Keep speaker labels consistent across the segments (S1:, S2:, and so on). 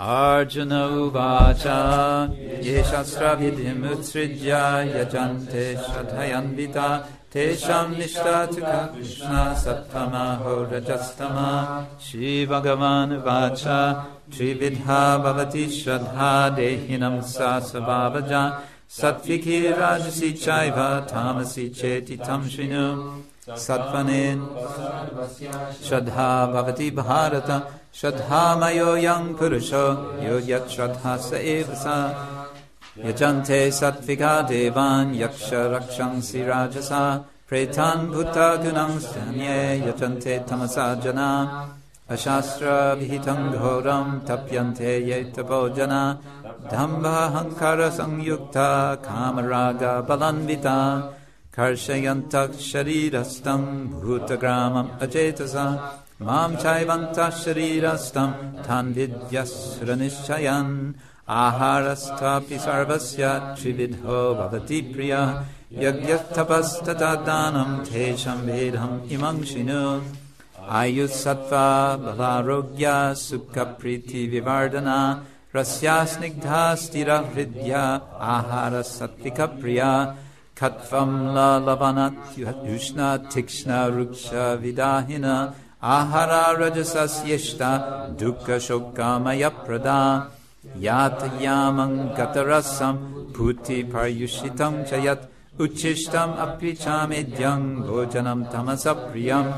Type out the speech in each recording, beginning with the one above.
S1: अर्जुन उवाच ये शस्त्रविधिमुत्सृज्य यजन्ते श्रद्धयन्विता तेषां निष्ठा च कृष्ण सत्तमहो रजस्तमा श्रीभगवान् वाच त्रिविधा भवति श्रद्धा देहिनं सा स्वभावजा। सत्विकी राजसी चैव तामसी चेति तं शृणु सत्त्वनेन श्रद्धा भवति भारत श्रद्धामयोऽयं पुरुषो, यो यच्छ्रद्धा स एव सा। यजन्ते सत्विका देवान् यक्ष रक्षंसि राजसा, प्रेतान् भूतगुणं स्तन्ये यजन्ते तमसा जना। अशास्त्रविहितं घोरं तप्यन्ते ये तपो जना। दम्भाहङ्कारसंयुक्ता कामरागबलान्विता। कर्षयन्तः शरीरस्थं भूतग्रामम् अचेतसा मां चैवन्तः शरीरस्थं तान् विद्यस्रनिश्चयन् आहारस्थापि सर्वस्य त्रिविधो भवति प्रियः यज्ञस्तपस्तथा दानं तेषां भेदम् इमं शिनु आयुस्सत्त्वा बलारोग्या सुखप्रीतिविवर्धना Russia Snigdha स्थिरहृद्या आहारसत्त्विकप्रिया Katvam la lavanat yushna खत्वम् लवन तिक्ष्ण वृक्ष विदाहिन आहारजसीष्टा दुःख शोकमयप्रदा यातयामङ्कतरसम् भूति प्रयुषितम् च यत् उच्छिष्टम् अप्युचा मेध्यम् भोजनम् तमस प्रियम्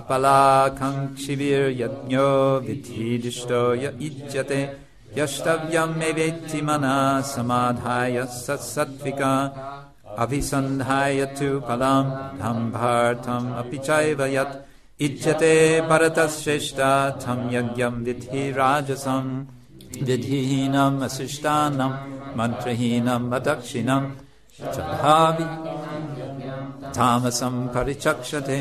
S1: अपलाखम् क्षिविर्यज्ञष्ट इच्यते यष्टव्यम् मे वेत्ति मनः समाधाय सत्विका अभिसन्धाय तु फलं दम्भार्थम् अपि चैव यत् इज्यते परतश्रेष्ठा तं यज्ञं विधि राजसम् विधिहीनम् अशिष्टान्नं मन्त्रहीनम् अदक्षिणम् चधावि तामसं परिचक्षते।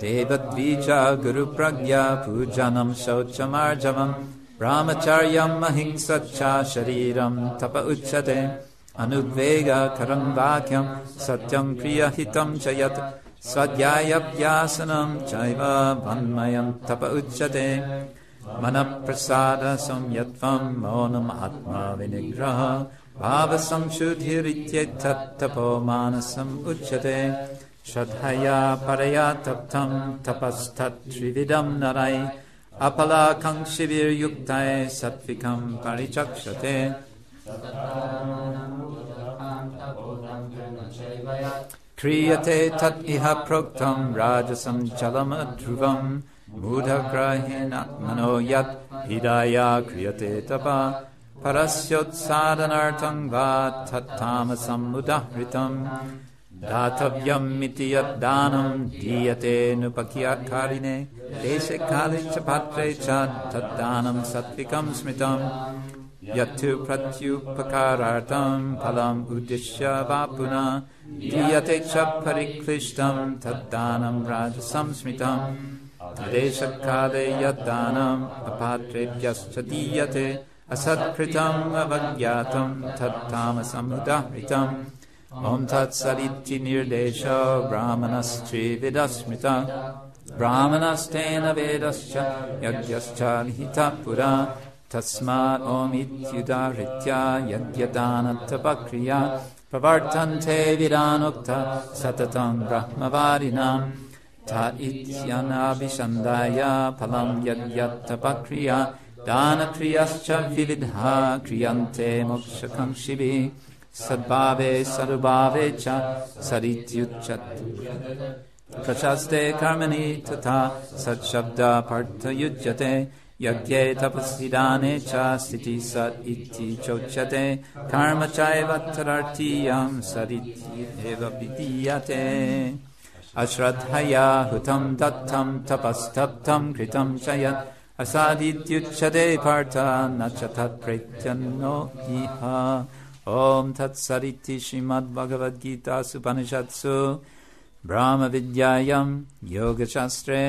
S1: देवद्वीज गुरुप्रज्ञा पूजनं शौचमार्जवम् ब्राह्मचर्यम् अहिंसच्च शरीरं तप उच्यते। अनुद्वेगकरं वाक्यं सत्यं प्रियहितं च यत् स्वाध्यायाभ्यासनं चैव वन्मयं तप उच्यते। मनःप्रसादसंयत्वं मौनम् आत्माविनिग्रह भावसंशुद्धिरित्येतत्तपो मानसम् उच्यते। श्रद्धया परया तप्तं तपस्तत्त्रिविधं नरै अपलाकाङ्क्षिभिर्युक्तै सत्विकं परिचक्षते क्रियते तत् इह प्रोक्तं राजसं चलमध्रुवम् मूढग्रहेणात्मनो यत् हृदया क्रियते तप परस्योत्सादनार्थं वा तत्तामसमुदाहृतम् दातव्यमिति यद्दानं दीयतेऽनुपकीयकारिणे देशे काले च पात्रे च तद्दानं सात्विकं स्मृतम् यत्तु प्रत्युपकारार्थं फलम् उद्दिश्य वा पुनः दीयते च परिक्लिष्टं तद्दानं राजसं स्मृतम् देशकाले यद्दानम् अपात्रेभ्यश्च दीयते असत्कृतम् अवज्ञातं तत्तामसमुदाहृतम्। ॐ तत्सदिति निर्देशो ब्राह्मणस्त्रिविदस्मृता ब्राह्मणस्तेन वेदश्च यज्ञश्च निहितः पुरा तस्मात् ओमित्युदाहृत्य यद्यदानत्वपक्रिया प्रवर्तन्ते विरानुक्त सततं ब्रह्मवारिणाम् त इत्यनाभिसन्धाय फलं यद्यत्तपक्रिया दानक्रियश्च विविधा क्रियन्ते मोक्षकाङ्क्षिभिः सद्भावे सद्भावे च सदित्युच्यते प्रशस्ते कर्मणि तथा सत्शब्दार्थयुज्यते यज्ञे तपसि दाने सत् इति चोच्यते कर्म चैव तदर्थीयं सदित्येव विधीयते। अश्रद्धया हुतं दत्तं तपस्तप्तं कृतं च यत् असादित्युच्यते पार्थ, न च तत्प्रेत्यन्नो इह। ॐ तत्सदिति श्रीमद्भगवद्गीतासुपनिषत्सु ब्रह्मविद्यायां योगशास्त्रे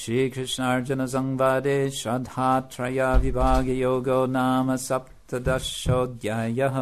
S1: श्रीकृष्णार्जुनसंवादे श्रद्धात्रया विभागयोगो नाम सप्तदशोऽध्यायः